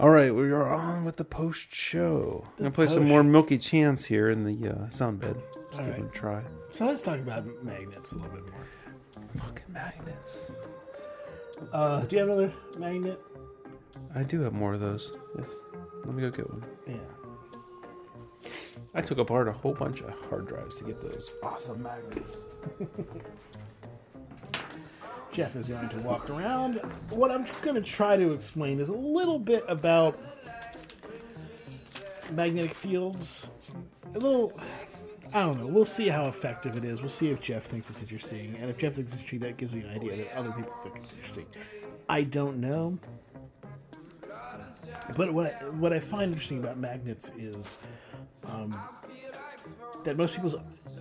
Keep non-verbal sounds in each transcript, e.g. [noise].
All right, we are on with the post show. I'm gonna play some more Milky Chance here in the uh, sound bed. Just All give right. it a try. So let's talk about magnets a little bit more. Fucking magnets. Uh, do you have another magnet? I do have more of those. Yes. Let me go get one. Yeah. I took apart a whole bunch of hard drives to get those awesome magnets. [laughs] Jeff is going to walk around. What I'm going to try to explain is a little bit about magnetic fields. It's a little, I don't know. We'll see how effective it is. We'll see if Jeff thinks it's interesting, and if Jeff thinks it's interesting, that gives me an idea that other people think it's interesting. I don't know. But what I, what I find interesting about magnets is um, that most people's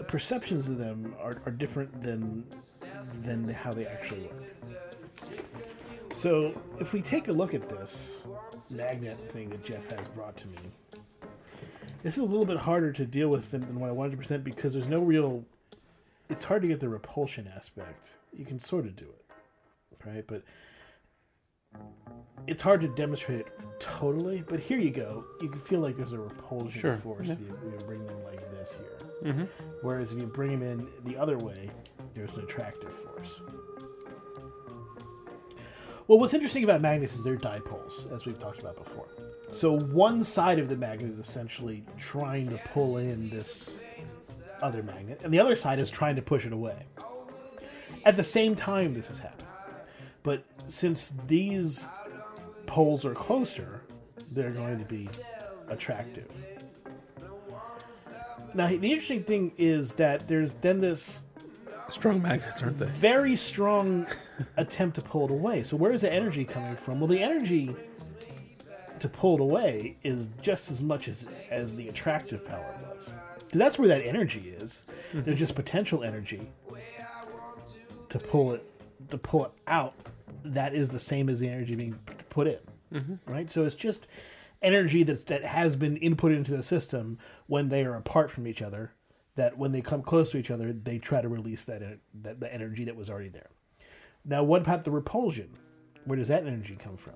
perceptions of them are, are different than than how they actually work. So if we take a look at this magnet thing that Jeff has brought to me, this is a little bit harder to deal with than, than what I wanted to present because there's no real. It's hard to get the repulsion aspect. You can sort of do it, right? But it's hard to demonstrate it totally. But here you go. You can feel like there's a repulsion Sure. force Yeah. if you, you bring them like this here. Mm-hmm. Whereas if you bring them in the other way, there's an attractive force. Well, what's interesting about magnets is they're dipoles, as we've talked about before. So one side of the magnet is essentially trying to pull in this other magnet, and the other side is trying to push it away. At the same time, this is happening. But since these poles are closer, they're going to be attractive. Now, the interesting thing is that there's then this Strong magnets, aren't they? very strong attempt to pull it away. So, where is the energy coming from? Well, the energy to pull it away is just as much as as the attractive power was. 'Cause that's where that energy is. Mm-hmm. There's just potential energy to pull it to pull it out. That is the same as the energy being put in, mm-hmm. right? So it's just energy that that has been input into the system when they are apart from each other. That when they come close to each other, they try to release that that the energy that was already there. Now, what about the repulsion? Where does that energy come from?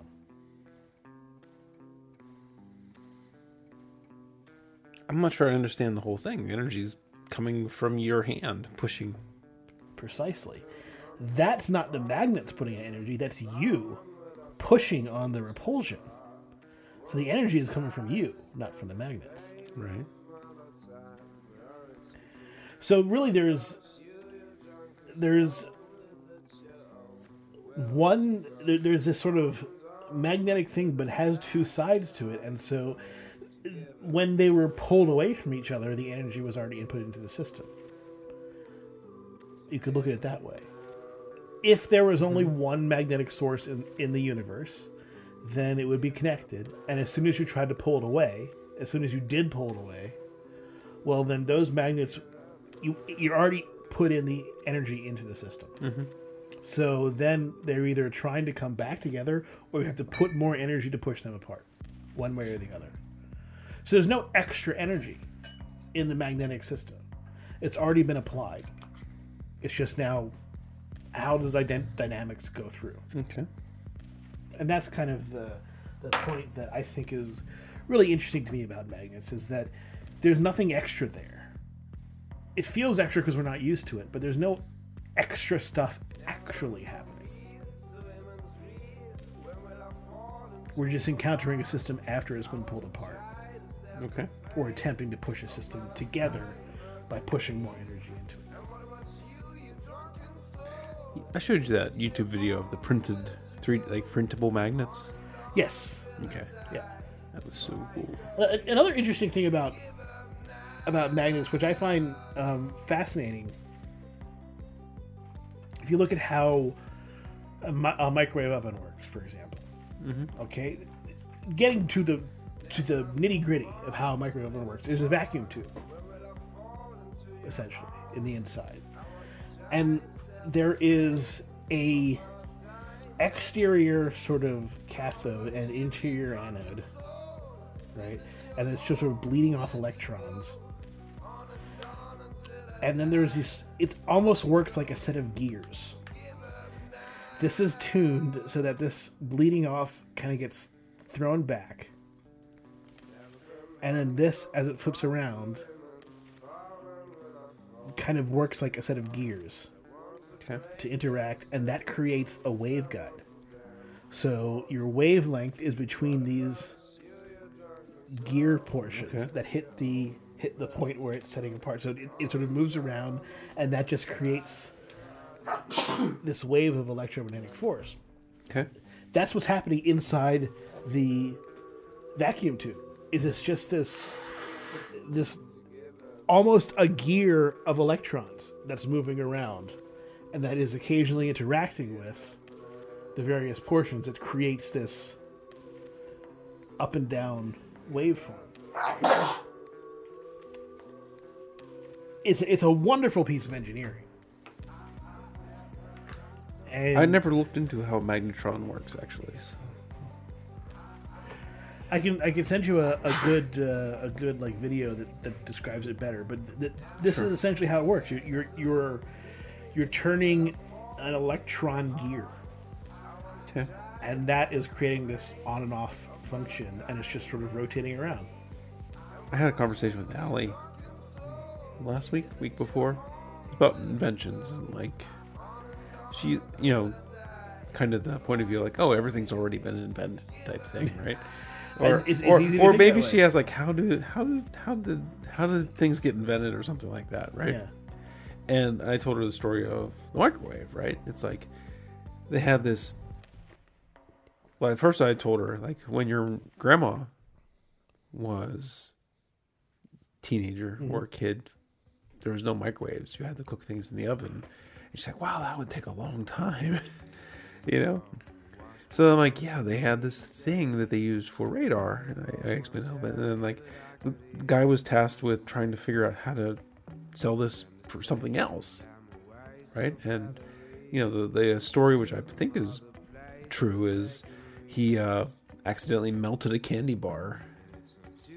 I'm not sure I understand the whole thing. The energy is coming from your hand, pushing. Precisely. That's not the magnets putting out energy, that's you pushing on the repulsion. So the energy is coming from you, not from the magnets. Right. So really there's there's one there, there's this sort of magnetic thing but has two sides to it and so when they were pulled away from each other the energy was already input into the system you could look at it that way if there was only hmm. one magnetic source in, in the universe then it would be connected. And as soon as you tried to pull it away as soon as you did pull it away well then those magnets you you already put in the energy into the system. Mm-hmm. So then they're either trying to come back together or you have to put more energy to push them apart one way or the other. So there's no extra energy in the magnetic system. It's already been applied. It's just now how does ident- dynamics go through? Okay. And that's kind of the the point that I think is really interesting to me about magnets is that there's nothing extra there. It feels extra because we're not used to it, but there's no extra stuff actually happening. We're just encountering a system after it's been pulled apart, Okay. or attempting to push a system together by pushing more energy into it. I showed you that YouTube video of the printed three like printable magnets. Yes, Okay. yeah. That was so cool. Uh, another interesting thing about about magnets, which I find um, fascinating, if you look at how a, mi- a microwave oven works, for example, okay, getting to the to the nitty gritty of how a microwave oven works, there's a vacuum tube, essentially, in the inside, and there is a exterior sort of cathode and interior anode right? And it's just sort of bleeding off electrons. And then there's this, it almost works like a set of gears. This is tuned so that this bleeding off kind of gets thrown back, and then this, as it flips around, kind of works like a set of gears Okay. to interact, and that creates a waveguide. So your wavelength is between these gear portions Okay. that hit the hit the point where it's setting apart. So it, it sort of moves around, and that just creates this wave of electromagnetic force. Okay. That's what's happening inside the vacuum tube. Is it's just this this almost a gear of electrons that's moving around and that is occasionally interacting with the various portions that creates this up and down waveform. It's, it's a wonderful piece of engineering. And I never looked into how magnetron works actually. So. I can I can send you a, a good uh, a good like video that, that describes it better. But th- this is essentially how it works. You're, you're you're you're turning an electron gear, Okay. and that is creating this on and off function, and it's just sort of rotating around. I had a conversation with Allie last week, week before, about inventions and like she, you know, kind of the point of view like, oh, everything's already been invented type thing, [laughs] right? Or, It's- it's or, or maybe she has like, how do how did how did how did things get invented or something like that, right? Yeah, And I told her the story of the microwave, right? It's like they had this. Well, at first I told her like when your grandma was teenager mm-hmm. or a kid, there was no microwaves. You had to cook things in the oven. And she's like, "Wow, that would take a long time," [laughs] you know. So I'm like, "Yeah, they had this thing that they used for radar." And I, I explained a little bit, and then like the guy was tasked with trying to figure out how to sell this for something else, right? And you know, the the story which I think is true is he uh, accidentally melted a candy bar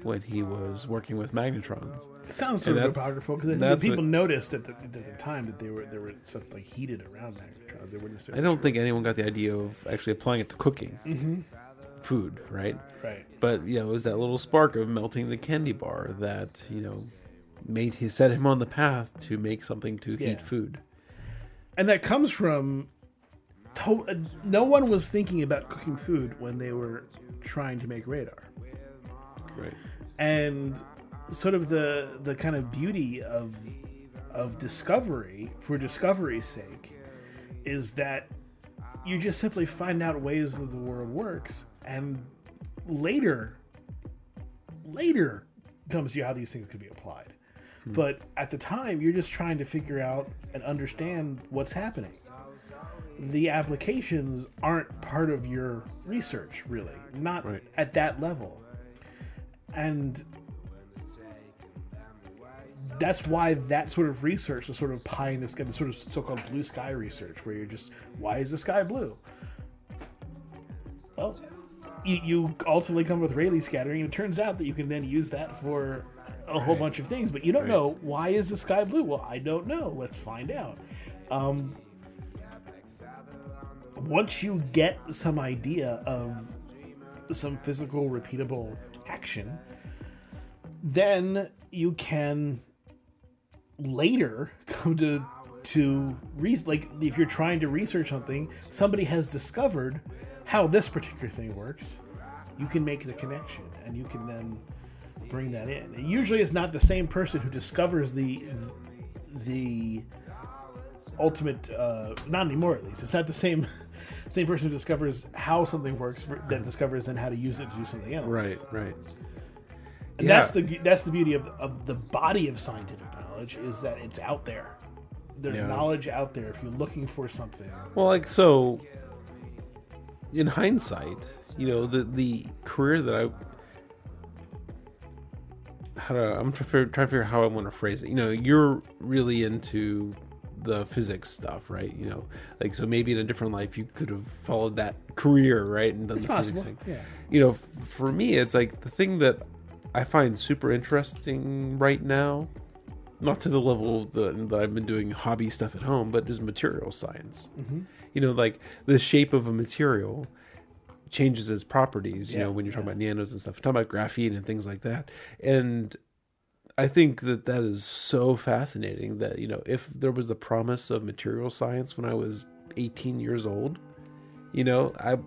when he was working with magnetrons. sounds sort And of apocryphal because people what- noticed at the, at the time that they were there were stuff like heated around magnetrons. They weren't I don't think anyone got the idea of actually applying it to cooking food, right? right. But you know, it was that little spark of melting the candy bar that you know made he set him on the path to make something to Yeah. heat food. and that comes from to- uh, no one was thinking about cooking food when they were trying to make radar Right. and sort of the the kind of beauty of of discovery for discovery's sake is that you just simply find out ways that the world works and later later comes to you how these things could be applied Hmm. but at the time you're just trying to figure out and understand what's happening the applications aren't part of your research really not Right. at that level and that's why that sort of research the sort of pie in the sky, the sort of so-called blue sky research, where you're just, why is the sky blue? Well, you, you ultimately come with Rayleigh scattering, and it turns out that you can then use that for a whole bunch of things, but you don't Right. know why is the sky blue. Well, I don't know. Let's find out. Um, once you get some idea of some physical, repeatable action, then you can later [laughs] come to to re- like if you're trying to research something somebody has discovered how this particular thing works you can make the connection and you can then bring that in usually it's not the same person who discovers the the ultimate uh not anymore at least it's not the same [laughs] same person who discovers how something works for, that discovers then how to use it to do something else Right. Right. and Yeah. that's the that's the beauty of, of the body of scientific knowledge is that it's out there. There's Yeah. knowledge out there if you're looking for something. Well, like so. In hindsight, you know the the career that I how to I'm trying to figure, trying to figure out how I want to phrase it. You know, you're really into the physics stuff, right? You know, like so maybe in a different life you could have followed that career, right, and done It's the possible. physics thing. Yeah. You know, for me, it's like the thing that I find super interesting right now. Not to the level that, that I've been doing hobby stuff at home, but just material science. Mm-hmm. You know, like the shape of a material changes its properties. You Yeah, know, when you're talking about nanos and stuff, talking about graphene and things like that, and I think that that is so fascinating. That you know, if there was the promise of material science when I was 18 years old, you know, I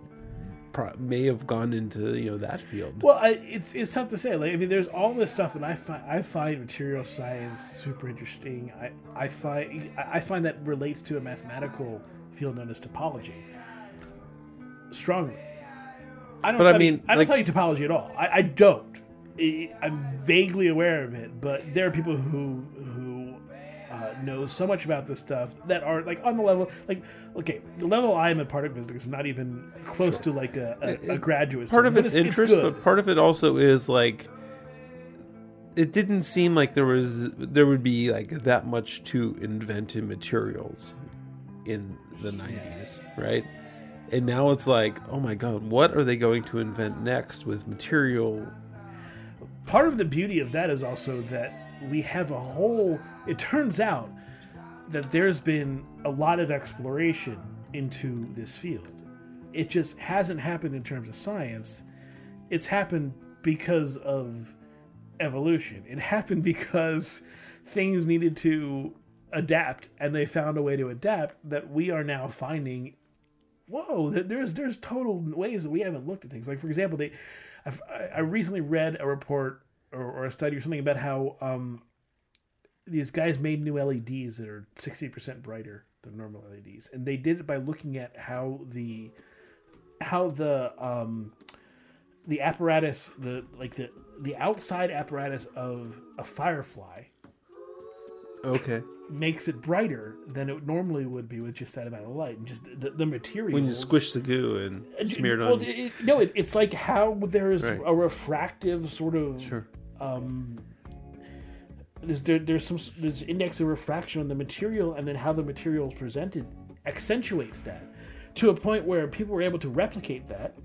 pro- may have gone into you know that field. Well, I, it's it's tough to say. Like, I mean, there's all this stuff that I find I find material science super interesting. I I find I find that relates to a mathematical field known as topology strongly. I don't. But I mean, I don't like- study topology at all. I, I don't. I'm vaguely aware of it, but there are people who who uh, know so much about this stuff that are like on the level like okay the level I am at particle physics is not even close to like a, a, a graduate part of student, its but interest, good. but part of it also is like it didn't seem like there was there would be like that much to invent in materials in the 90s, right? And now it's like, oh my god, what are they going to invent next with material? part of the beauty of that is also that we have a whole it turns out that there's been a lot of exploration into this field. It just hasn't happened in terms of science. It's happened because of evolution. It happened [laughs] because things needed to adapt and they found a way to adapt that we are now finding whoa there's there's total ways that we haven't looked at things. Like for example they I've, I- recently read a report or, or a study or something about how um, these guys made new LEDs that are sixty percent brighter than normal LEDs, and they did it by looking at how the how the um, the apparatus the like the the outside apparatus of a firefly Okay. makes it brighter than it normally would be with just that amount of light and just the, the material When you squish the goo and smear it well, on. it- it- no, it, it's like how there's Right. a refractive sort of Sure. um, there's there, there's some there's index of refraction on the material, and then how the material is presented accentuates that to a point where people were able to replicate that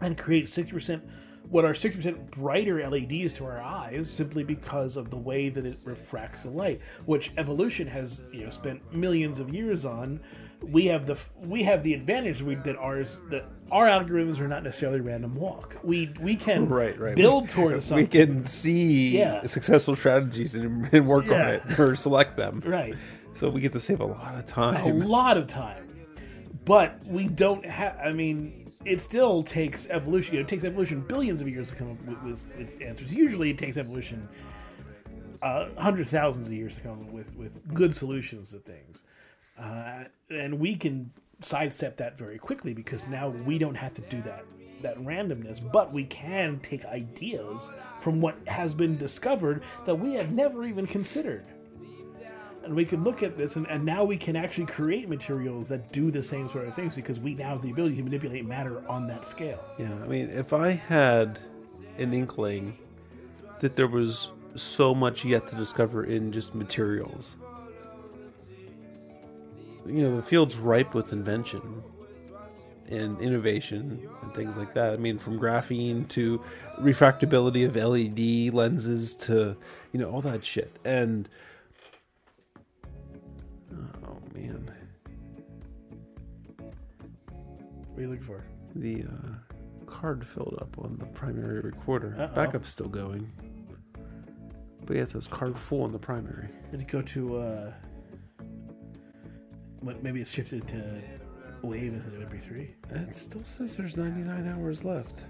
and create sixty percent what are sixty percent brighter LEDs to our eyes simply because of the way that it refracts the light, which evolution has you know spent millions of years on. We have the we have the advantage we, that ours that our algorithms are not necessarily random walk. We we can [laughs] Right, right. build towards something. [laughs] we can see Yeah. successful strategies and, and work on it [laughs] or select them. right. So we get to save a lot of time. a lot of time. But we don't have. I mean, it still takes evolution. You know, it takes evolution billions of years to come up with, with, with answers. Usually, it takes evolution uh, hundreds, thousands of years to come up with with good solutions to things. Uh, and we can sidestep that very quickly because now we don't have to do that that randomness, but we can take ideas from what has been discovered that we have never even considered and we can look at this and, and now we can actually create materials that do the same sort of things because we now have the ability to manipulate matter on that scale Yeah, I mean, if I had an inkling that there was so much yet to discover in just materials, you know, the field's ripe with invention and innovation and things like that. I mean, from graphene to refractability of LED lenses to, you know, all that shit. And, man, what are you looking for the uh, card filled up on the primary recorder. Uh-oh. Backup's still going. But yeah, it says card full on the primary. did it go to uh what maybe it's shifted to wave instead of mp3 It still says there's 99 hours left.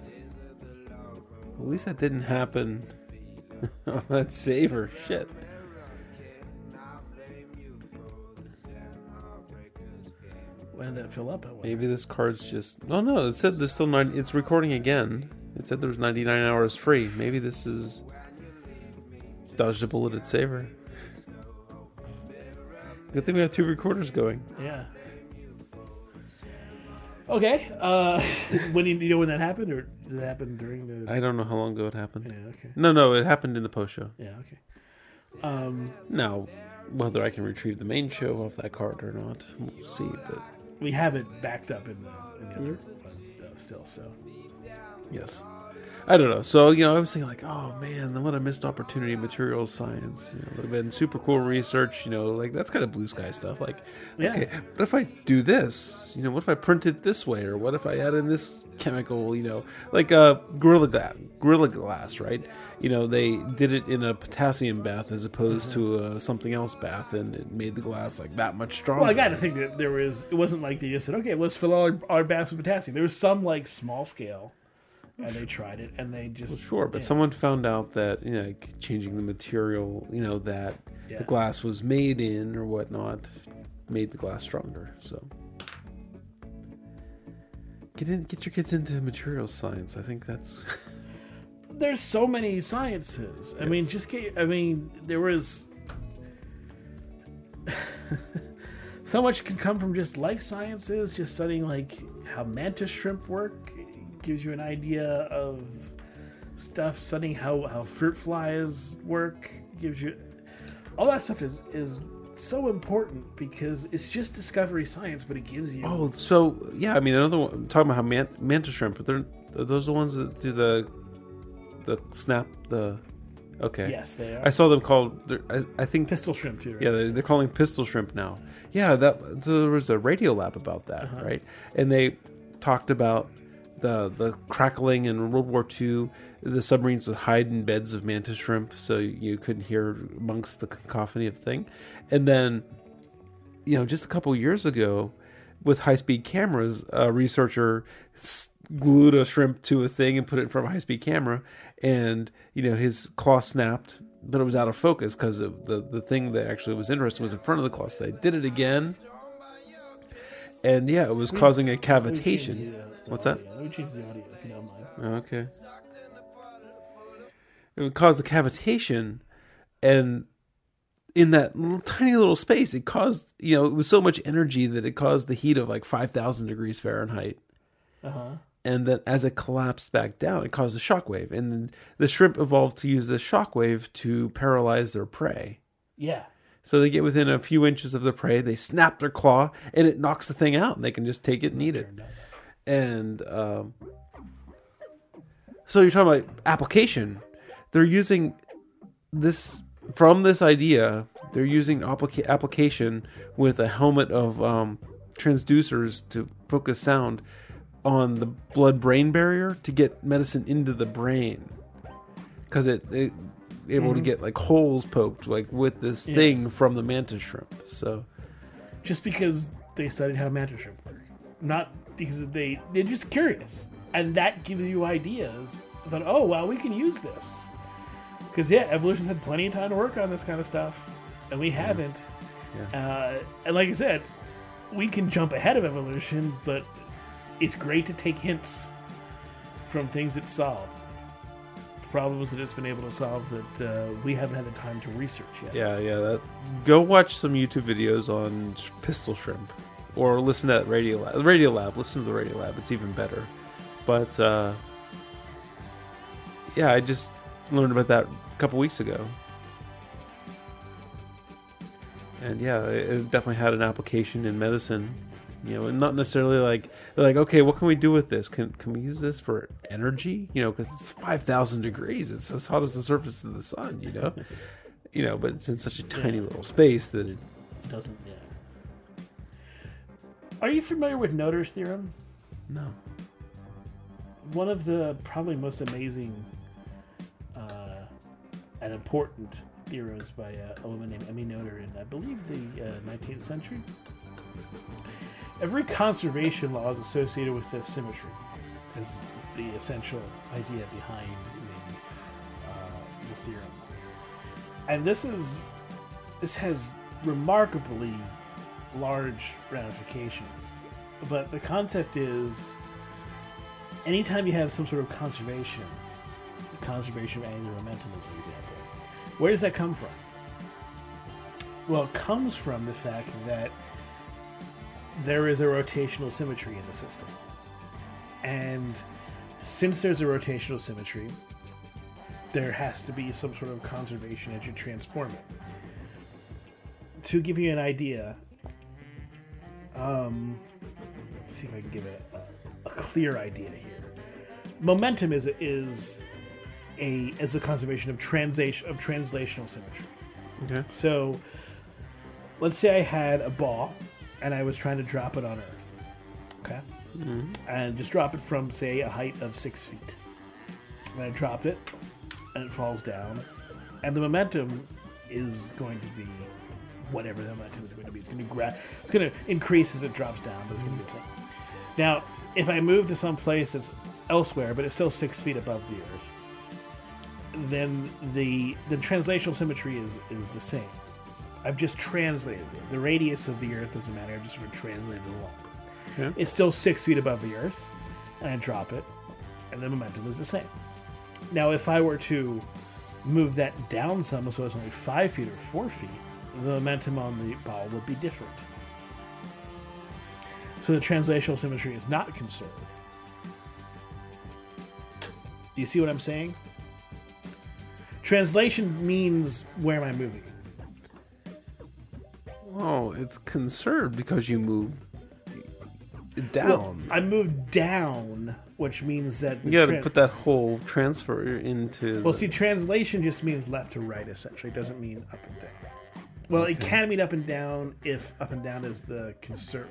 At least that didn't happen on [laughs] that saver. Shit. Fill up Maybe this card's just. No, no. It said there's still nine. It's recording again. It said there was 99 hours free. Maybe this is dodged a bullet at saver. Good thing we have two recorders going. yeah okay uh [laughs] when you, you know when that happened or did it happen during the I don't know how long ago it happened. yeah okay No, no, it happened in the post show. yeah okay um Now, whether I can retrieve the main show off that card or not, we'll see. But we have it backed up in the, in the other mm-hmm. one though, still so. Yes, I don't know. So you know, I was thinking like, oh man, what a missed opportunity in materials science. You know, would have been super cool research. You know, like that's kind of blue sky stuff. Like, Yeah. okay, what if I do this? You know, what if I print it this way, or what if I add in this chemical? You know, like uh, gorilla glass, gorilla glass, right? You know, they did it in a potassium bath as opposed to a something else bath, and it made the glass like that much stronger. Well, I got to think that there was. It wasn't like they just said, "Okay, let's fill all our, our baths with potassium." There was some like small scale, and they tried it, and they just Sure, but yeah. someone found out that you know, changing the material, you know, that Yeah. the glass was made in or whatnot, made the glass stronger. So get in, get your kids into material science. I think that's [laughs] there's so many sciences. I mean, just get. I mean, there was [laughs] so much can come from just life sciences. Just studying like how mantis shrimp work gives you an idea of stuff. Studying how how fruit flies work gives you all that stuff is is so important because it's just discovery science, but it gives you oh, so yeah. I mean, another one I'm talking about how man, mantis shrimp, but they're are those the ones that do the the snap the okay. yes, they are I saw them called. I, I think pistol shrimp too. Right? Yeah, they're, they're calling pistol shrimp now. Yeah, that there was a Radiolab about that, Uh-huh. right? And they talked about the the crackling in World War II. The submarines would hide in beds of mantis shrimp, so you couldn't hear amongst the cacophony of thing. And then, you know, just a couple years ago, with high speed cameras, a researcher glued a shrimp to a thing and put it in front of a high speed camera, and you know his claw snapped, but it was out of focus because of the the thing that actually was interesting was in front of the claw. So they did it again, and yeah, it was causing a Let me change cavitation. the, the What's that? Let me change the audio if you don't mind. Okay. It would cause the cavitation, and in that little, tiny little space, it caused you know it was so much energy that it caused the heat of like five thousand degrees Fahrenheit. Uh huh. and then as it collapsed back down, it caused a shockwave, and the shrimp evolved to use this shockwave to paralyze their prey. Yeah. So they get within a few inches of the prey, they snap their claw, and it knocks the thing out, and they can just take it and eat it. And um, so you're talking about application. They're using this from this idea. They're using applica- application with a helmet of um, transducers to focus sound on the blood-brain barrier to get medicine into the brain because it, it able to get like holes poked like with this Yeah. thing from the mantis shrimp. So Just because they studied how mantis shrimp work, not because they they're just curious, and that gives you ideas that oh wow we can use this. Because yeah, evolution had plenty of time to work on this kind of stuff, and we haven't. Uh, and like I said, we can jump ahead of evolution, but it's great to take hints from things it solved. Problems that it's been able to solve that uh, we haven't had the time to research yet. Yeah, yeah. That, go watch some YouTube videos on sh- pistol shrimp, or listen to that Radiolab. Radio Lab. Listen to the Radiolab. It's even better. But uh, yeah, I just learned about that a couple weeks ago, and yeah, it definitely had an application in medicine. You know, and not necessarily like they're like, okay, what can we do with this? Can can we use this for energy? You know, because it's five thousand degrees. It's as hot as the surface of the sun. You know, [laughs] you know, but it's in such a tiny little space that it. It doesn't. Yeah. Are you familiar with Noether's theorem? No. One of the probably most amazing uh, and important theorems by uh, a woman named Emmy Noether in, I believe, the uh, 19th century. Every conservation law is associated with this symmetry, is the essential idea behind the, uh, the theorem. And this is this has remarkably large ramifications. But the concept is anytime you have some sort of conservation, conservation of angular momentum as an example, where does that come from? Well, it comes from the fact that there is a rotational symmetry in the system. And since there's a rotational symmetry, there has to be some sort of conservation as you transform it. To give you an idea, um, let's see if I can give it a, a clear idea here. momentum is is a is a conservation of translation of translational symmetry. Okay. So, let's say I had a ball and I was trying to drop it on Earth. Okay. Mm-hmm. And just drop it from, say, a height of six feet. And I dropped it, and it falls down, and the momentum is going to be whatever the momentum is going to be. It's going to gra- It's going to increase as it drops down, but it's going to be the same. Now, if I move to some place that's elsewhere, but it's still six feet above the Earth, then the the translational symmetry is is the same. I've just translated it. The radius of the Earth doesn't matter. I've just sort of translated it along. Okay. It's still six feet above the Earth, and I drop it, and the momentum is the same. Now, if I were to move that down some, so it's only five feet or four feet, the momentum on the ball would be different. So the translational symmetry is not conserved. Do you see what I'm saying? Translation means where am I moving? Oh, it's conserved because you move down. Well, I moved down, which means that the you got to put that whole transfer into. Well, the- see, translation just means left to right. Essentially, it doesn't mean up and down. Well, it can mean up and down if up and down is the conserv.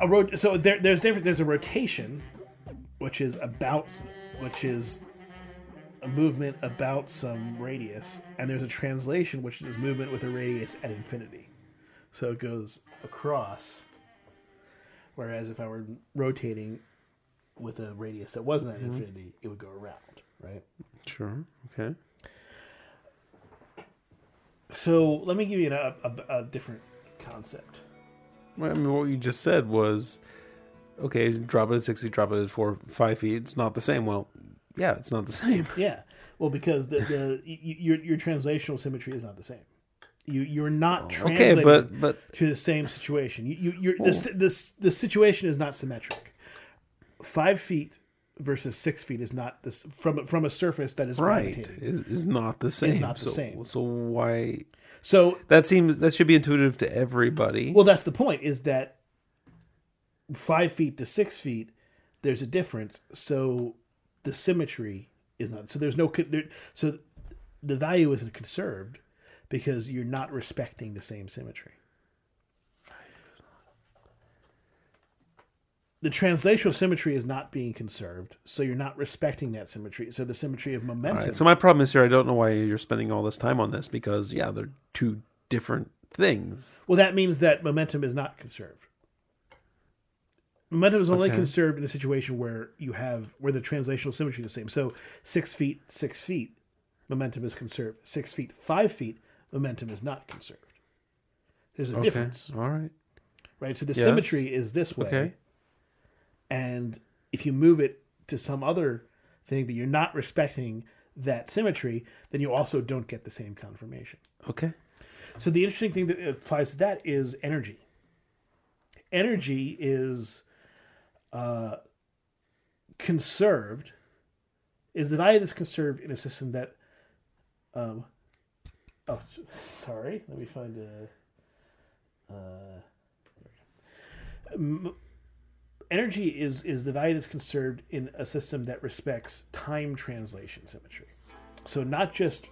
A rot- so there, there's different. There's a rotation, which is about, which is a movement about some radius, and there's a translation, which is movement with a radius at infinity. So it goes across. Whereas if I were rotating with a radius that wasn't at mm-hmm. infinity, it would go around, right? Sure. Okay. So let me give you an, a, a, a different concept. Well, I mean, what you just said was, okay, drop it at sixty. drop it at four, five feet. It's not the same. Well, yeah, it's not the same. [laughs] Yeah, well, because the, the y- y- your your translational symmetry is not the same. You you're not translating Okay, but but to the same situation. You, you you're this oh. this the situation is not symmetric. Five feet versus six feet is not this from from a surface that is right gravitating. is, is not the same. Is not the so, same. So why? So That seems that should be intuitive to everybody. Well, that's the point. Is that five feet to six feet? There's a difference. So the symmetry is not. So there's no. There, so the value isn't conserved because you're not respecting the same symmetry. The translational symmetry is not being conserved, so you're not respecting that symmetry. So the symmetry of momentum. right, so my problem is here. I don't know why you're spending all this time on this because yeah, they're two different things. Well, that means that momentum is not conserved. Momentum is only Okay. conserved in a situation where you have where the translational symmetry is the same. So six feet, six feet, momentum is conserved. Six feet, five feet, momentum is not conserved. There's a Okay. difference, All right. right? So the Yes. symmetry is this way, Okay. and if you move it to some other thing that you're not respecting that symmetry, then you also don't get the same confirmation. Okay. So the interesting thing that applies to that is energy. Energy is uh, conserved. Is the value that's conserved in a system that? Um, oh, sorry. Let me find a. Uh, energy is is the value that's conserved in a system that respects time translation symmetry. So not just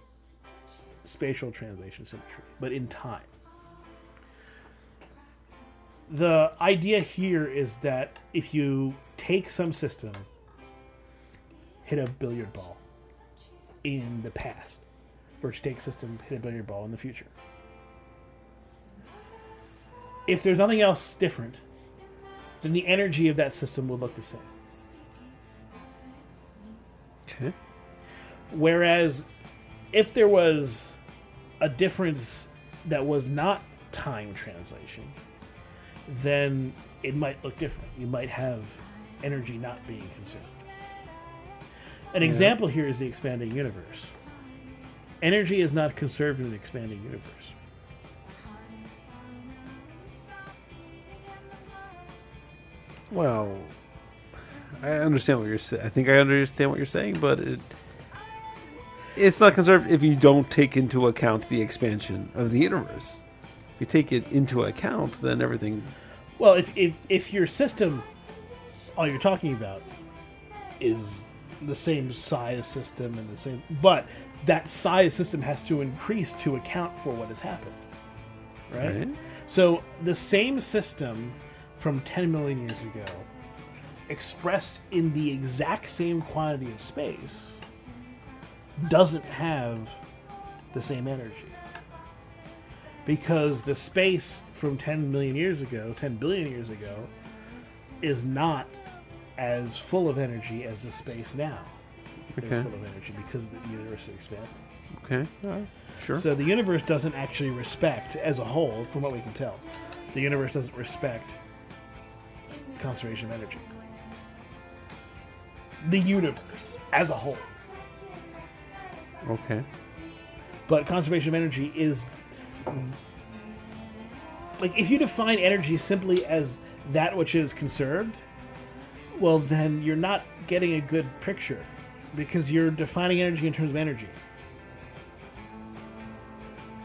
spatial translation symmetry, but in time. The idea here is that if you take some system, hit a billiard ball in the past, versus take system, hit a billiard ball in the future. If there's nothing else different, then the energy of that system will look the same. Okay. Whereas if there was a difference that was not time translation, then it might look different. You might have energy not being conserved. An example here is the expanding universe. Energy is not conserved in the expanding universe. Well, I understand what you're saying. I think I understand what you're saying, but it it's not conserved if you don't take into account the expansion of the universe. You take it into account, then everything. Well, if, if, if your system all you're talking about is the same size system and the same, but that size system has to increase to account for what has happened, right? Right. So the same system from 10 million years ago, expressed in the exact same quantity of space, doesn't have the same energy. Because the space from 10 million years ago, 10 billion years ago, is not as full of energy as the space now okay. is full of energy because the universe is expanding. Okay. Sure. So the universe doesn't actually respect, as a whole, from what we can tell, the universe doesn't respect conservation of energy. The universe as a whole. okay. But conservation of energy is. Like, if you define energy simply as that which is conserved, well, then you're not getting a good picture because you're defining energy in terms of energy.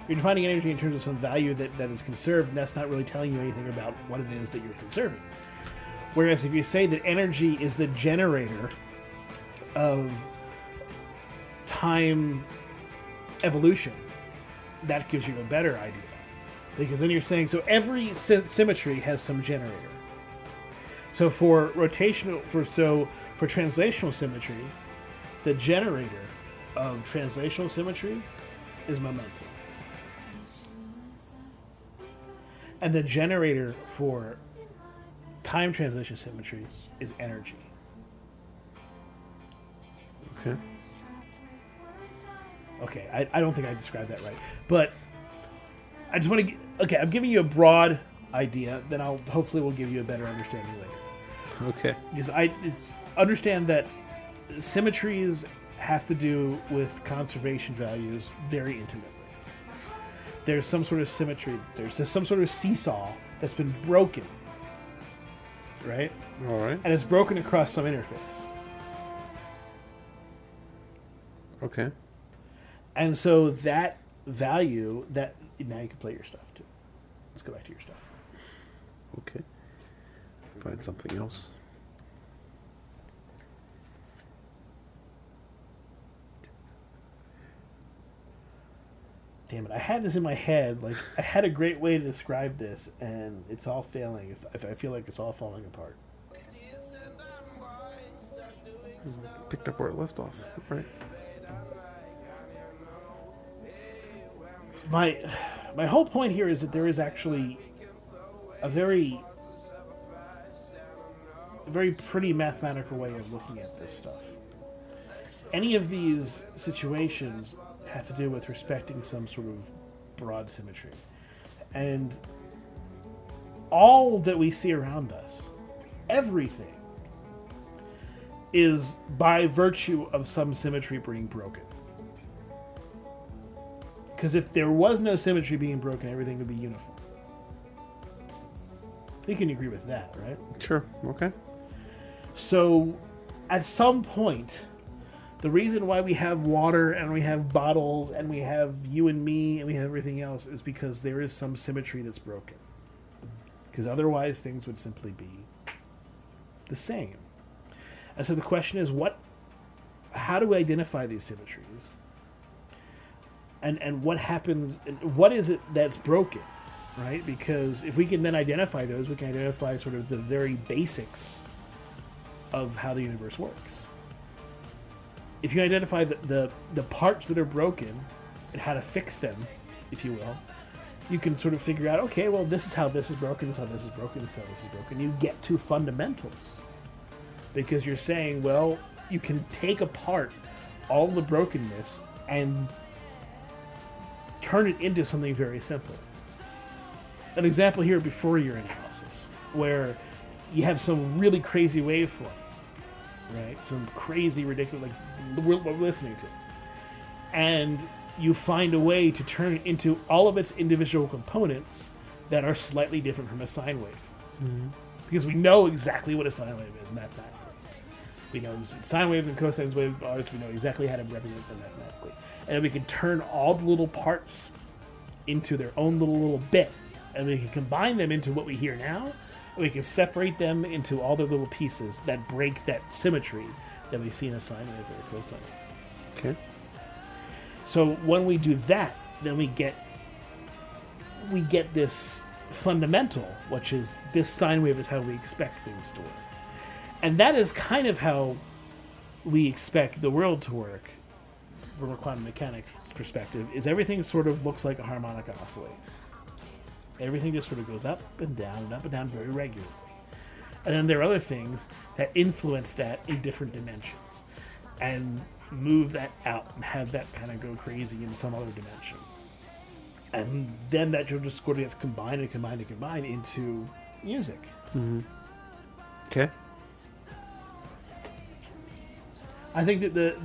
You're defining energy in terms of some value that, that is conserved, and that's not really telling you anything about what it is that you're conserving. Whereas if you say that energy is the generator of time evolution, that gives you a better idea. Because then you're saying, so every sy- symmetry has some generator. So for rotational, for so for translational symmetry, the generator of translational symmetry is momentum. And the generator for time translation symmetry is energy. Okay. Okay, I, I don't think I described that right. But I just want to. Okay, I'm giving you a broad idea. Then I'll hopefully we'll give you a better understanding later. Okay. Because I understand that symmetries have to do with conservation values very intimately. There's some sort of symmetry. There's some sort of seesaw that's been broken, right? All right. And it's broken across some interface. Okay. And so that value that now you can play your stuff too. Let's go back to your stuff. Okay. Find something else. Damn it! I had this in my head. Like I had a great way to describe this, and it's all failing. If, if I feel like it's all falling apart. Picked up where it left off. Right. My my whole point here is that there is actually a very a very pretty mathematical way of looking at this stuff. Any of these situations have to do with respecting some sort of broad symmetry. And all that we see around us, everything, is by virtue of some symmetry being broken. Because if there was no symmetry being broken, everything would be uniform. You can agree with that, right? Sure. Okay. So, at some point, the reason why we have water and we have bottles and we have you and me and we have everything else is because there is some symmetry that's broken. Because otherwise, things would simply be the same. And so the question is, what? How do we identify these symmetries? And and what happens? What is it that's broken? Right? Because if we can then identify those, we can identify sort of the very basics of how the universe works. If you identify the, the, the parts that are broken and how to fix them, if you will, you can sort of figure out, okay, well, this is how this is broken, this is how this is broken, this is how this is broken. You get to fundamentals. Because you're saying, well, you can take apart all the brokenness and turn it into something very simple. An example here Fourier analysis, where you have some really crazy waveform, right? Some crazy, ridiculous, like we're, we're listening to, and you find a way to turn it into all of its individual components that are slightly different from a sine wave, mm-hmm. because we know exactly what a sine wave is mathematically. We know sine waves and cosine waves are. We know exactly how to represent them mathematically, and we can turn all the little parts into their own little little bit, and we can combine them into what we hear now, We can separate them into all their little pieces that break that symmetry that we see in a sine wave or a cosine. Okay. So when we do that, then we get we get this fundamental, which is this sine wave is how we expect things to work. And that is kind of how we expect the world to work from a quantum mechanics perspective, is everything sort of looks like a harmonic oscillate. Everything just sort of goes up and down and up and down very regularly. And then there are other things that influence that in different dimensions and move that out and have that kind of go crazy in some other dimension. And then that just sort of gets combined and combined and combined into music. Mm-hmm. Okay. I think that the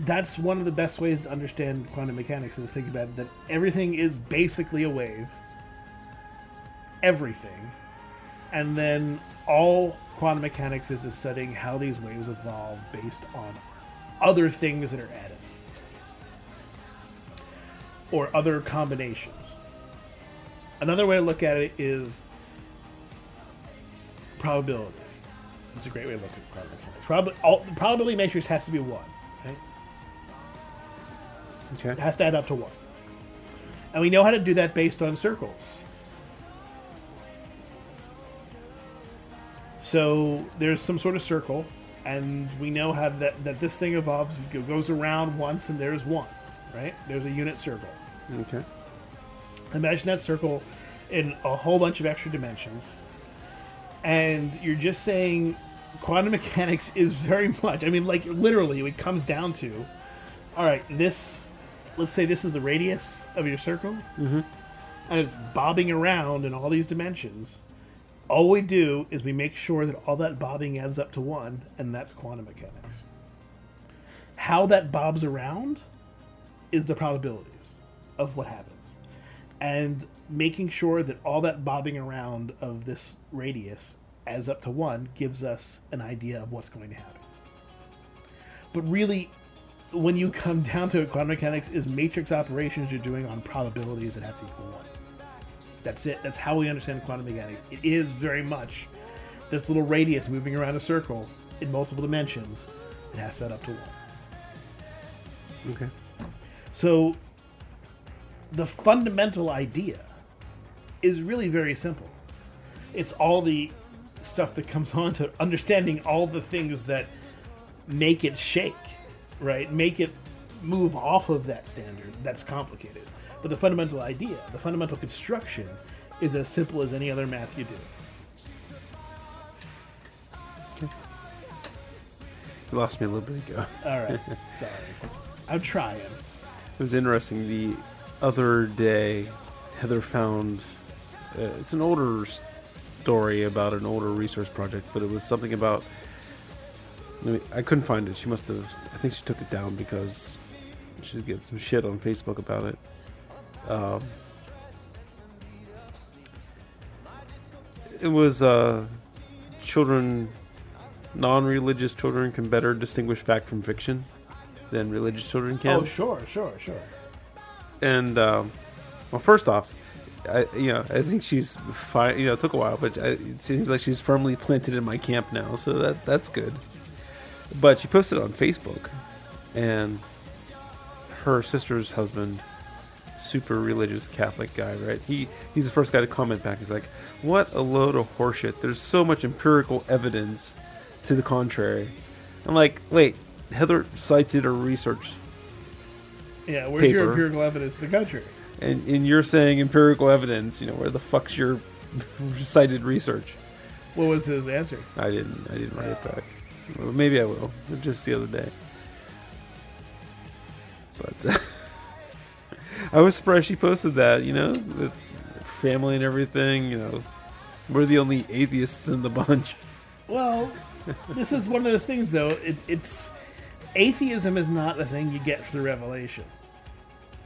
that's one of the best ways to understand quantum mechanics is to think about it, that everything is basically a wave. Everything. And then all quantum mechanics is is studying how these waves evolve based on other things that are added. Or other combinations. Another way to look at it is probability. It's a great way to look at quantum mechanics. All, probability matrix has to be one. Right? It has to add up to one. And we know how to do that based on circles. So there's some sort of circle, and we know how that, that this thing evolves, goes around once, and there's one, right? There's a unit circle. Okay. Imagine that circle in a whole bunch of extra dimensions. And you're just saying quantum [laughs] mechanics is very much, I mean, like, literally, it comes down to all right, this, let's say this is the radius of your circle, mm-hmm. and it's bobbing around in all these dimensions. All we do is we make sure that all that bobbing adds up to one, and that's quantum mechanics. How that bobs around is the probabilities of what happens. And making sure that all that bobbing around of this radius adds up to one gives us an idea of what's going to happen. But really, when you come down to it, quantum mechanics is matrix operations you're doing on probabilities that have to equal one. That's it. That's how we understand quantum mechanics. It is very much this little radius moving around a circle in multiple dimensions. It has add up to one. Okay. So the fundamental idea is really very simple. It's all the stuff that comes on to understanding all the things that make it shake, right? Make it move off of that standard. That's complicated. But the fundamental idea, the fundamental construction, is as simple as any other math you do. You lost me a little bit ago. All right. [laughs] Sorry. I'm trying. It was interesting. The other day, Heather found uh, it's an older story about an older research project, but it was something about. I, mean, I couldn't find it. She must have. I think she took it down because she'd get some shit on Facebook about it. Um, it was uh, children, non-religious children can better distinguish fact from fiction than religious children can Oh, sure, sure, sure. and um, well, first off, I, you know, I think she's fine. You know, it took a while, but I, it seems like she's firmly planted in my camp now, so that that's good. But she posted on Facebook, and her sister's husband, super religious Catholic guy, right? He he's the first guy to comment back. He's like, "What a load of horseshit! There's so much empirical evidence to the contrary." I'm like, wait, Heather cited a research Yeah, where's your empirical evidence to the contrary? and, and you're saying empirical evidence, you know, where the fuck's your [laughs] cited research? What was his answer? I didn't. I didn't write it back. Well, maybe I will. Just the other day. But uh, [laughs] I was surprised she posted that. You know, with family and everything. You know, we're the only atheists in the bunch. Well, this is one of those things, though. It, it's atheism is not a thing you get through revelation.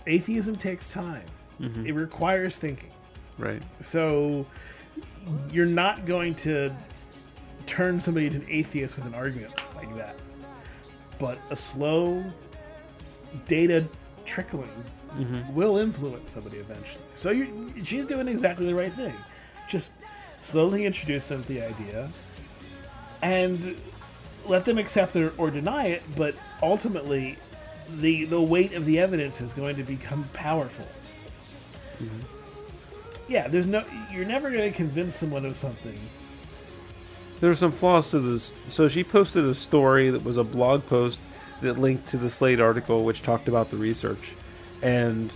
Atheism takes time. It requires thinking. Right. So you're not going to turn somebody into an atheist with an argument like that. But a slow data trickling mm-hmm. will influence somebody eventually. So you she's doing exactly the right thing. Just slowly introduce them to the idea, and let them accept it or deny it. But ultimately, the the weight of the evidence is going to become powerful. Mm-hmm. Yeah, there's no. You're never going to convince someone of something. There were some flaws to this. So she posted a story that was a blog post that linked to the Slate article, which talked about the research. And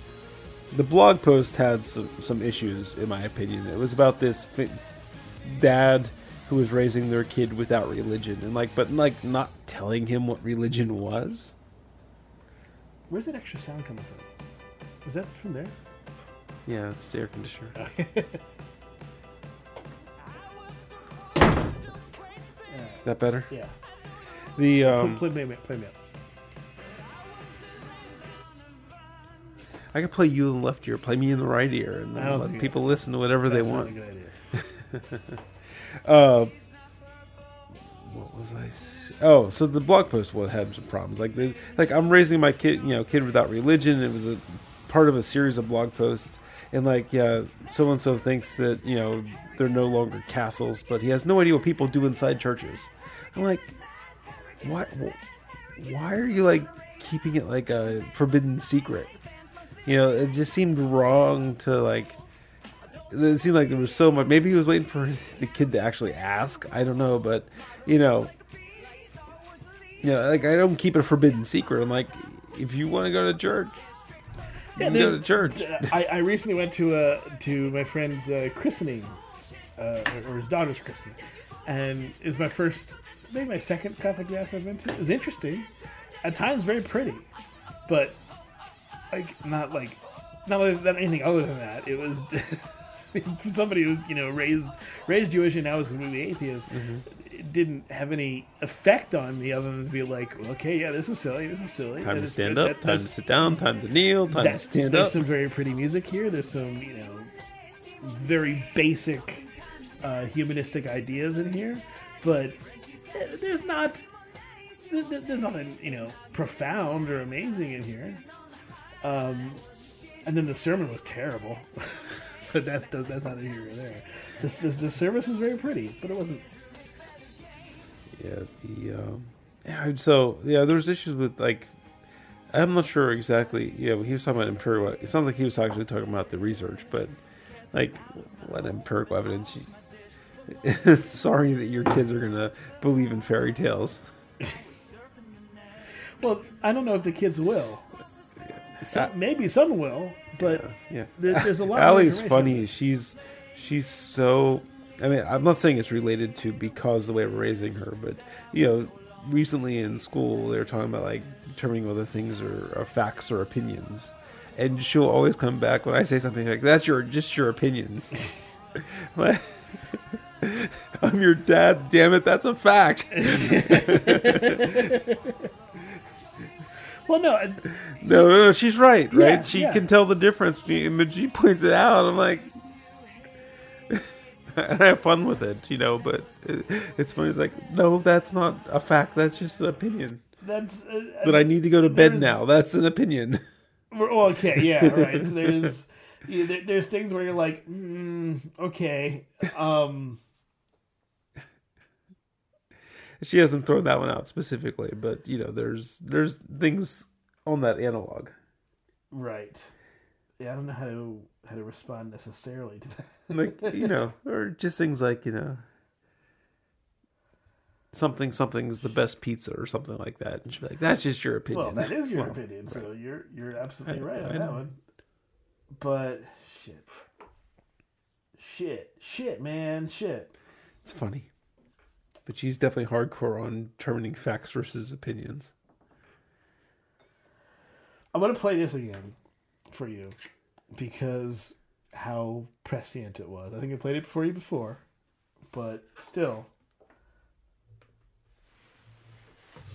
the blog post had some, some issues, in my opinion. It was about this fi- dad who was raising their kid without religion, and like, but like not telling him what religion was. Where's that extra sound coming from? Is that from there? Yeah, it's the air conditioner. [laughs] that better? Yeah. The Play, um, play, me, play me up. I could play you in the left ear, play me in the right ear, and then let people listen to whatever they want. a good idea. [laughs] Uh, what was I? Oh, so the blog post was had some problems. Like, they, like I'm raising my kid, you know, kid without religion. It was a part of a series of blog posts, and like, yeah, so and so thinks that you know they're no longer castles, but he has no idea what people do inside churches. I'm like, what? Why are you like keeping it like a forbidden secret? You know, it just seemed wrong to like it seemed like there was so much. Maybe he was waiting for [laughs] the kid to actually ask. I don't know, but you know, you know, like I don't keep a forbidden secret. I'm like, if you want to go to church, you can go to church. I, I recently went to uh, to my friend's uh, christening, uh, or his daughter's christening, and it was my first, maybe my second Catholic mass I've been to. It was interesting, at times very pretty, but like not like not that anything other than that. It was [laughs] somebody who's you know raised raised Jewish and now is completely atheist. Mm-hmm. It didn't have any effect on me other than to be like, okay, yeah, this is silly, this is silly. Time That to stand up. that- Time to sit down. Time to kneel. Time to stand there's up. There's some very pretty music here. There's some, you know, very basic uh, humanistic ideas in here, but there's not there- there- there's nothing you know profound or amazing in here. Um, and then the sermon was terrible, [laughs] but that, that that's not here or there. This, this the service was very pretty, but it wasn't. Yeah, the um, yeah. So yeah, there was issues with like. I'm not sure exactly. Yeah, he was talking about empirical. It sounds like he was actually talking about the research, but like, what empirical evidence? [laughs] sorry that your kids are gonna believe in fairy tales. Well, I don't know if the kids will. Maybe some will, but Yeah, there, there's a lot. Allie's funny. She's she's so. I mean, I'm not saying it's related to because the way we're raising her, but you know, recently in school they were talking about like determining whether things are, are facts or opinions, and she'll always come back when I say something like "That's your just your opinion." [laughs] [laughs] Like, [laughs] I'm your dad. Damn it, that's a fact. [laughs] Well, no, No, no, no, she's right, right? Yeah, she yeah. can tell the difference, but she points it out. I'm like, [laughs] and I have fun with it, you know. But it, it's funny. It's like, no, that's not a fact. That's just an opinion. that's. Uh, But I need to go to bed now. That's an opinion. Well, okay, yeah, right. So there's yeah, there, there's things where you're like, mm, okay, um, she hasn't thrown that one out specifically, but you know, there's there's things on that analog. right. Yeah, I don't know how to how to respond necessarily to that. like [laughs] you know, or just things like you know, something something's the best pizza or something like that, and she'd like, "That's just your opinion." Well, that is your [laughs] Well, opinion, so you're you're absolutely I- right on I that one. But shit, shit, shit, man, shit. It's funny, but she's definitely hardcore on determining facts versus opinions. I'm gonna play this again for you because how prescient it was. I think I played it for you before, but still.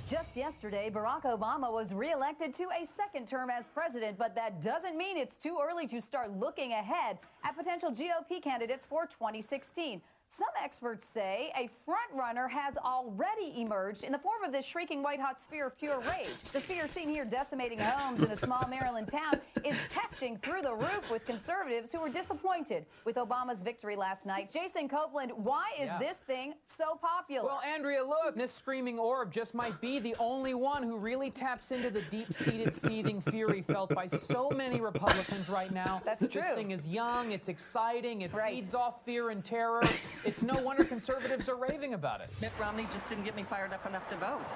Just yesterday, Barack Obama was reelected to a second term as president, but that doesn't mean it's too early to start looking ahead at potential GOP candidates for 2016. Some experts say a front runner has already emerged in the form of this shrieking white hot sphere of pure rage. The sphere seen here decimating homes in a small Maryland town is testing through the roof with conservatives who were disappointed with Obama's victory last night. Jason Copeland, why is Yeah. this thing so popular? Well, Andrea, look, this screaming orb just might be the only one who really taps into the deep-seated seething fury felt by so many Republicans right now. That's true. this thing is young, it's exciting, it Right. feeds off fear and terror. It's no wonder conservatives are raving about it. Mitt Romney just didn't get me fired up enough to vote.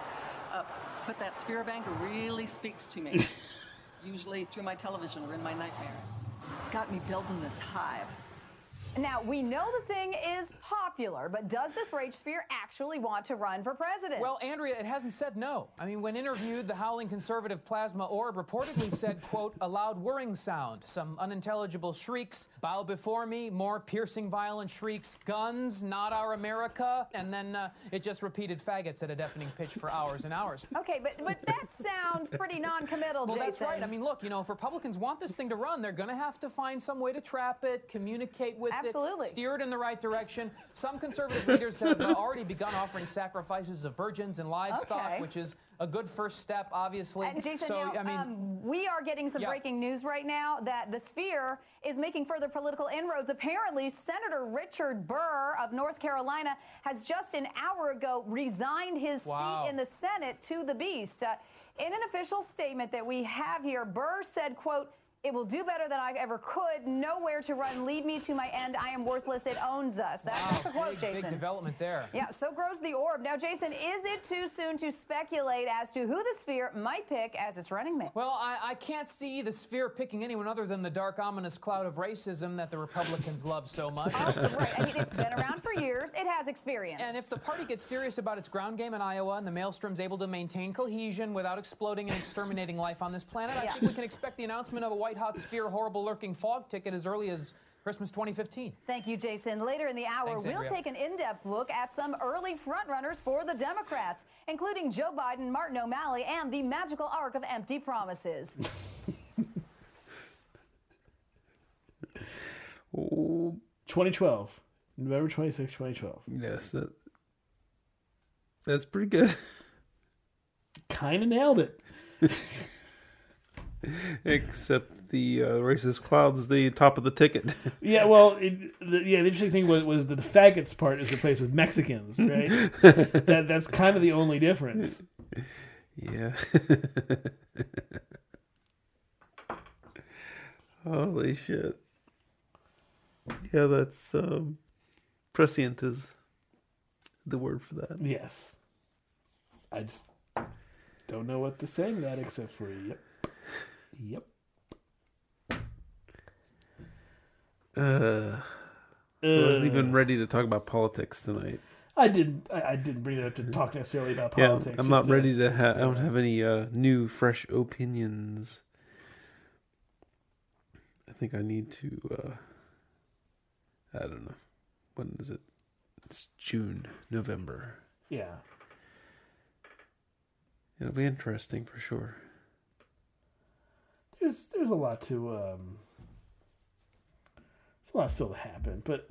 Uh, but that sphere of anger really speaks to me. [laughs] Usually through my television or in my nightmares. It's got me building this hive. Now, we know the thing is popular, but does this rage sphere actually want to run for president? Well, Andrea, it hasn't said no. I mean, when interviewed, the howling conservative plasma orb reportedly said, quote, a loud whirring sound, some unintelligible shrieks, bow before me, more piercing violent shrieks, guns, not our America, and then uh, it just repeated faggots at a deafening pitch for hours and hours. okay, but, but that sounds pretty non-committal, Well, Jason. that's right. I mean, look, you know, if Republicans want this thing to run, they're going to have to find some way to trap it, communicate with Absolutely. It, steer it in the right direction. Some conservative leaders have uh, already begun offering sacrifices of virgins and livestock, Okay. which is a good first step, obviously. And Jason, so, now, I mean, um, we are getting some Yeah. breaking news right now that the sphere is making further political inroads. Apparently, Senator Richard Burr of North Carolina has just an hour ago resigned his Wow. seat in the Senate to the beast. Uh, in an official statement that we have here, Burr said, quote, it will do better than I ever could. Nowhere to run. Lead me to my end. I am worthless. It owns us. That's wow, the quote, big, Jason. big development there. Yeah, so grows the orb. Now, Jason, is it too soon to speculate as to who the sphere might pick as its running mate? Well, I, I can't see the sphere picking anyone other than the dark, ominous cloud of racism that the Republicans love so much. Oh, right. I mean, it's been around for years. It has experience. And if the party gets serious about its ground game in Iowa and the Maelstrom's able to maintain cohesion without exploding and exterminating life on this planet, I Yeah. think we can expect the announcement of a white hot sphere horrible lurking fog ticket as early as Christmas 2015. Thank you, Jason. Later in the hour, Thanks, we'll take an in-depth look at some early frontrunners for the Democrats, including Joe Biden, Martin O'Malley, and the magical arc of empty promises. [laughs] Oh, 2012, November 26, 2012. yes, that, that's pretty good. Kind of nailed it. [laughs] [laughs] Except the uh, racist cloud's the top of the ticket. [laughs] Yeah, well, it, the, yeah. The interesting thing was, was that the faggots part is replaced with Mexicans, right? [laughs] that that's kind of the only difference. yeah. Holy shit. Yeah, that's um, prescient is the word for that. Yes, I just don't know what to say to that except for yep, yep. Uh, I wasn't even ready to talk about politics tonight. I didn't. I, I didn't bring it up to talk necessarily about politics. Yeah. I'm not ready to have. I don't have any uh, new, fresh opinions. I think I need to. Uh, I don't know. When is it? It's June, November. Yeah, It'll be interesting for sure. There's there's a lot to um, there's a lot still to happen, but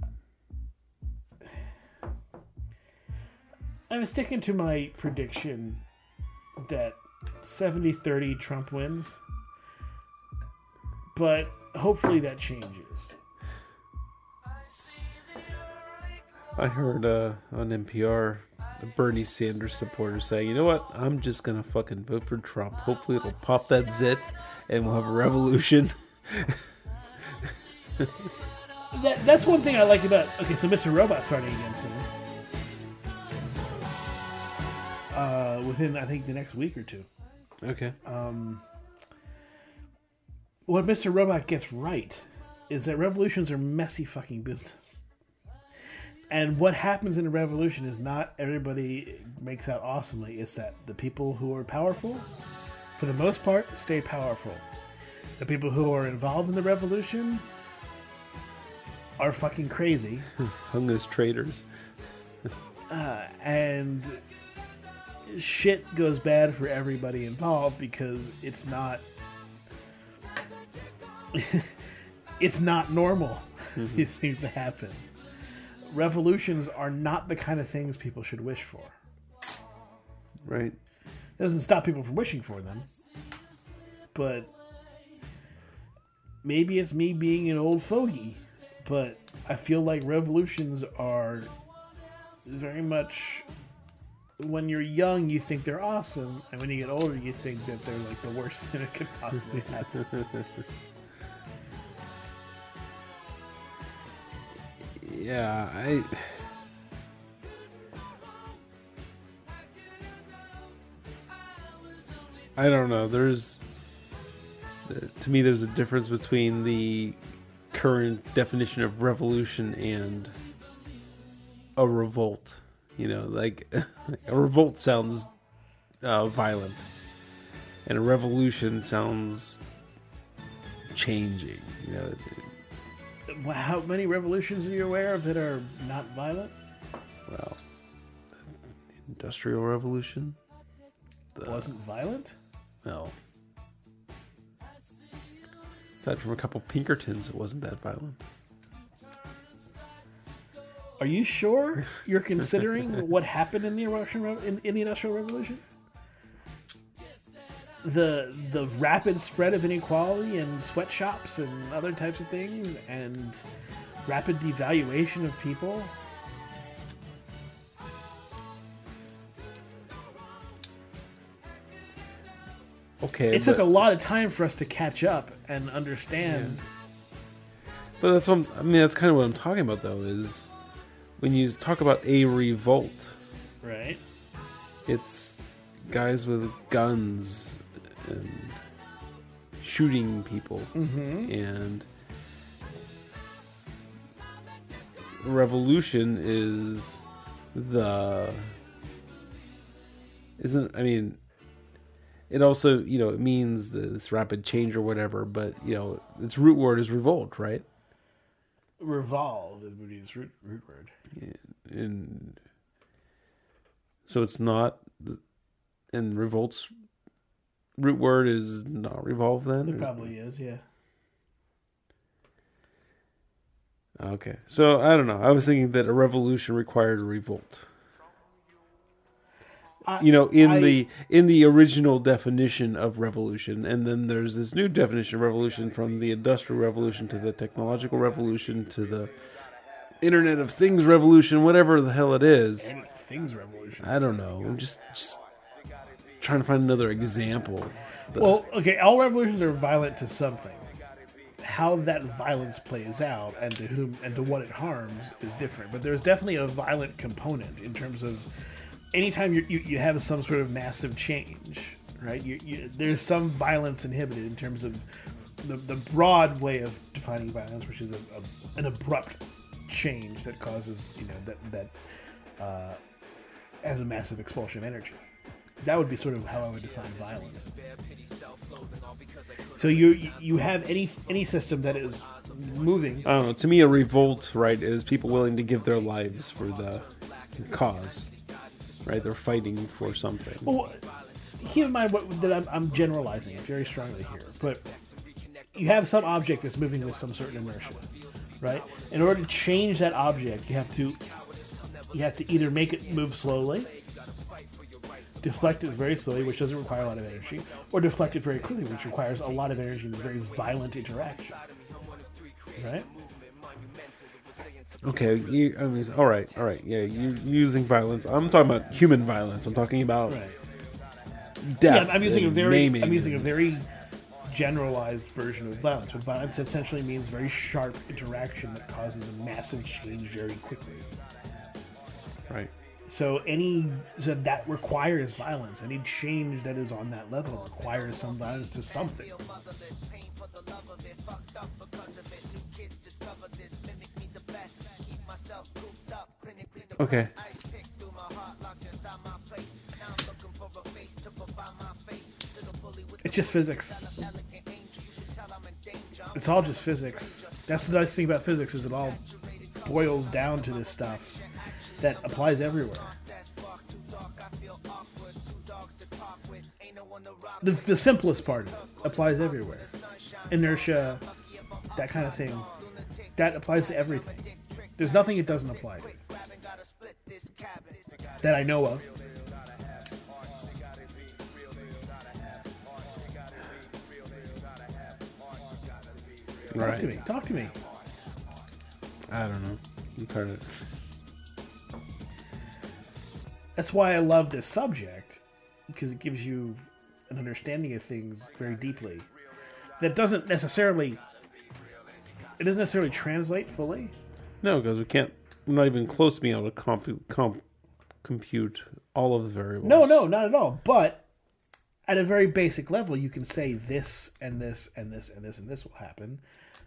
I'm sticking to my prediction that 70-30 Trump wins, but hopefully that changes. I heard uh, on NPR Bernie Sanders supporter saying, "You know what? I'm just gonna fucking vote for Trump. Hopefully, it'll pop that zit, and we'll have a revolution." [laughs] That that's one thing I like about okay, so Mr. Robot starting again soon. Uh, within I think the next week or two. okay. Um, What Mr. Robot gets right is that revolutions are messy fucking business. And what happens in a revolution is not everybody makes out awesomely. It's that the people who are powerful, for the most part, stay powerful. The people who are involved in the revolution are fucking crazy. [laughs] Hung as traitors. Uh, and shit goes bad for everybody involved because it's not [laughs] it's not normal [laughs] mm-hmm. these things to happen revolutions are not the kind of things people should wish for. Right. It doesn't stop people from wishing for them, but maybe it's me being an old fogey, but I feel like revolutions are very much when you're young you think they're awesome and when you get older you think that they're like the worst thing [laughs] that could possibly happen [laughs] Yeah, I. I don't know. There's, to me, there's a difference between the current definition of revolution and a revolt. You know, like [laughs] a revolt sounds uh, violent, and a revolution sounds changing. You know, how many revolutions are you aware of that are not violent well, the industrial revolution. wasn't violent No. Aside from a couple Pinkertons, it wasn't that violent. are you sure you're [laughs] considering what happened in the Russian in, in the Industrial Revolution? The the rapid spread of inequality and sweatshops and other types of things and rapid devaluation of people. Okay, It took a lot of time for us to catch up and understand. but that's what I'm, I mean. That's kind of what I'm talking about, though. Is when you talk about a revolt, Right? it's guys with guns and shooting people, mm-hmm. and revolution is the isn't. I mean, it also you know it means this rapid change or whatever, but you know its root word is revolt, right? Revolve would be its root, root word. and so it's not and revolt's root word is not revolve then It probably is, yeah. okay so i don't know i was thinking that a revolution required a revolt I- you know in I- the in the original definition of revolution and then there's this new definition of revolution from the industrial revolution to the technological revolution to the internet of things revolution whatever the hell it is Things revolution. I don't know. I'm just just trying to find another example. Well, okay, all revolutions are violent to something. How that violence plays out and to whom and to what it harms is different. But there's definitely a violent component in terms of anytime you you, you have some sort of massive change, right? You, you, there's some violence inhibited in terms of the, the broad way of defining violence, which is a, a, an abrupt change that causes you know that that uh, has a massive expulsion of energy. That would be sort of how I would define violence. So you you have any any system that is moving. I don't know. To me, a revolt, right, is people willing to give their lives for the cause. Right, they're fighting for something. Well, keep in mind what that I'm, I'm generalizing it very strongly here, but you have some object that's moving with some certain inertia, right? In order to change that object, you have to you have to either make it move slowly, deflect it very slowly, which doesn't require a lot of energy, or deflect it very quickly, which requires a lot of energy and a very violent interaction, right? Okay, you, I mean, all right, all right, yeah, you're using violence. I'm talking about human violence. I'm talking about Right. death. Yeah, I'm using a very I'm using a very generalized version of violence. But violence essentially means very sharp interaction that causes a massive change very quickly. So any so that requires violence. Any change that is on that level requires some violence to something. Okay. It's just physics. It's all just physics. That's the nice thing about physics is it all boils down to this stuff that applies everywhere. The, the simplest part of it applies everywhere. Inertia, that kind of thing, that applies to everything. There's nothing it doesn't apply to that I know of. Talk Right. to me. Talk to me. I don't know. I'm trying to. That's why I love this subject because it gives you an understanding of things very deeply. That doesn't necessarily. It doesn't necessarily translate fully. No, because we can't. We're not even close to being able to comp- comp- compute all of the variables. No, no, not at all. But at a very basic level, you can say this and this and this and this and this will happen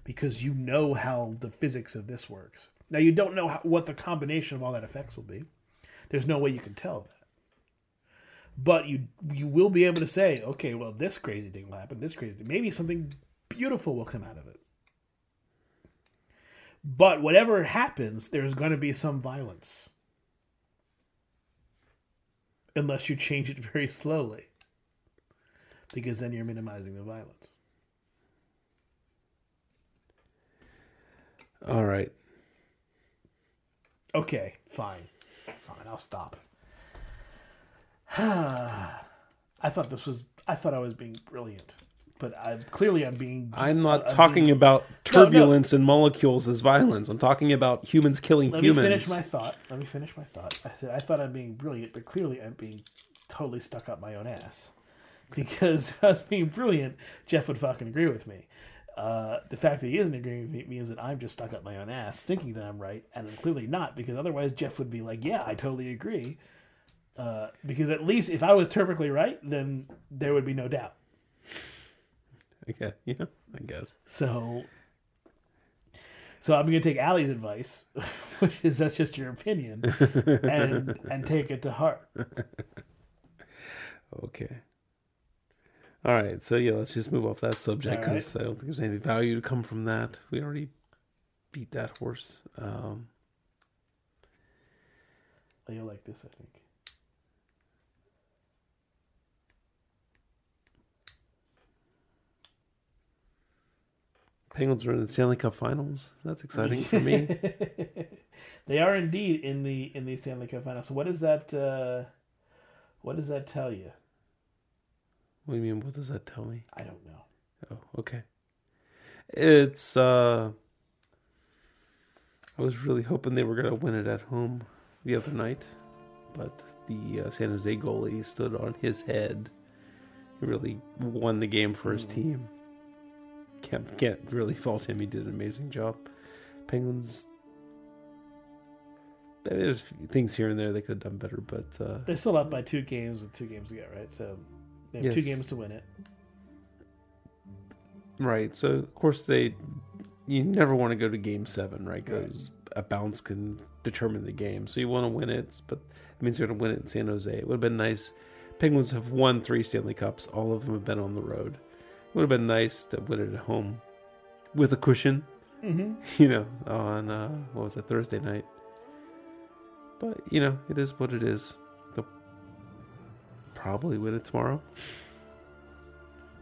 because you know how the physics of this works. Now you don't know how, what the combination of all that effects will be. There's no way you can tell that. But you you will be able to say, okay, well, this crazy thing will happen. This crazy thing. Maybe something beautiful will come out of it. But whatever happens, there's going to be some violence. Unless you change it [laughs] very slowly. Because then you're minimizing the violence. All right. Okay, fine. Fine, I'll stop. [sighs] I thought this was I thought I was being brilliant. But I clearly I'm being just- I'm not I'm talking being- about No, no. turbulence and molecules as violence. I'm talking about humans killing Let humans. Let me finish my thought. Let me finish my thought. I said I thought I'm being brilliant, but clearly I'm being totally stuck up my own ass. [laughs] Because if I was being brilliant, Jeff would fucking agree with me. Uh, the fact that he isn't agreeing with me means that I'm just stuck up my own ass, thinking that I'm right, and I'm clearly not. Because otherwise, Jeff would be like, "Yeah, I totally agree." Uh, because at least if I was perfectly right, then there would be no doubt. Okay, yeah, I guess. So, so I'm going to take Allie's advice, [laughs] which is that's just your opinion, and and take it to heart. [laughs] Okay. All right, so yeah, let's just move off that subject All right. because I don't think there's any value to come from that. We already beat that horse. Um, Oh, You'll like this, I think. Penguins are in the Stanley Cup Finals. That's exciting for me. [laughs] They are indeed in the in the Stanley Cup Finals. So what does that uh, what does that tell you? What do you mean? What does that tell me? I don't know. Oh, okay. It's uh I was really hoping they were going to win it at home the other night, but the uh, San Jose goalie stood on his head. He really won the game for his team. Can't can't really fault him. He did an amazing job. Penguins there's things here and there they could have done better, but uh, They're still up by two games with two games to go, right? So they have Yes. two games to win it. Right. So of course they, you never want to go to game seven, right? Because a bounce can determine the game. So you want to win it, but it means you're going to win it in San Jose. It would have been nice. Penguins have won three Stanley Cups. All of them have been on the road. It would have been nice to win it at home with a cushion. Mm-hmm. [laughs] You know, on uh, what was that Thursday night. But you know, it is what it is. Probably win it tomorrow.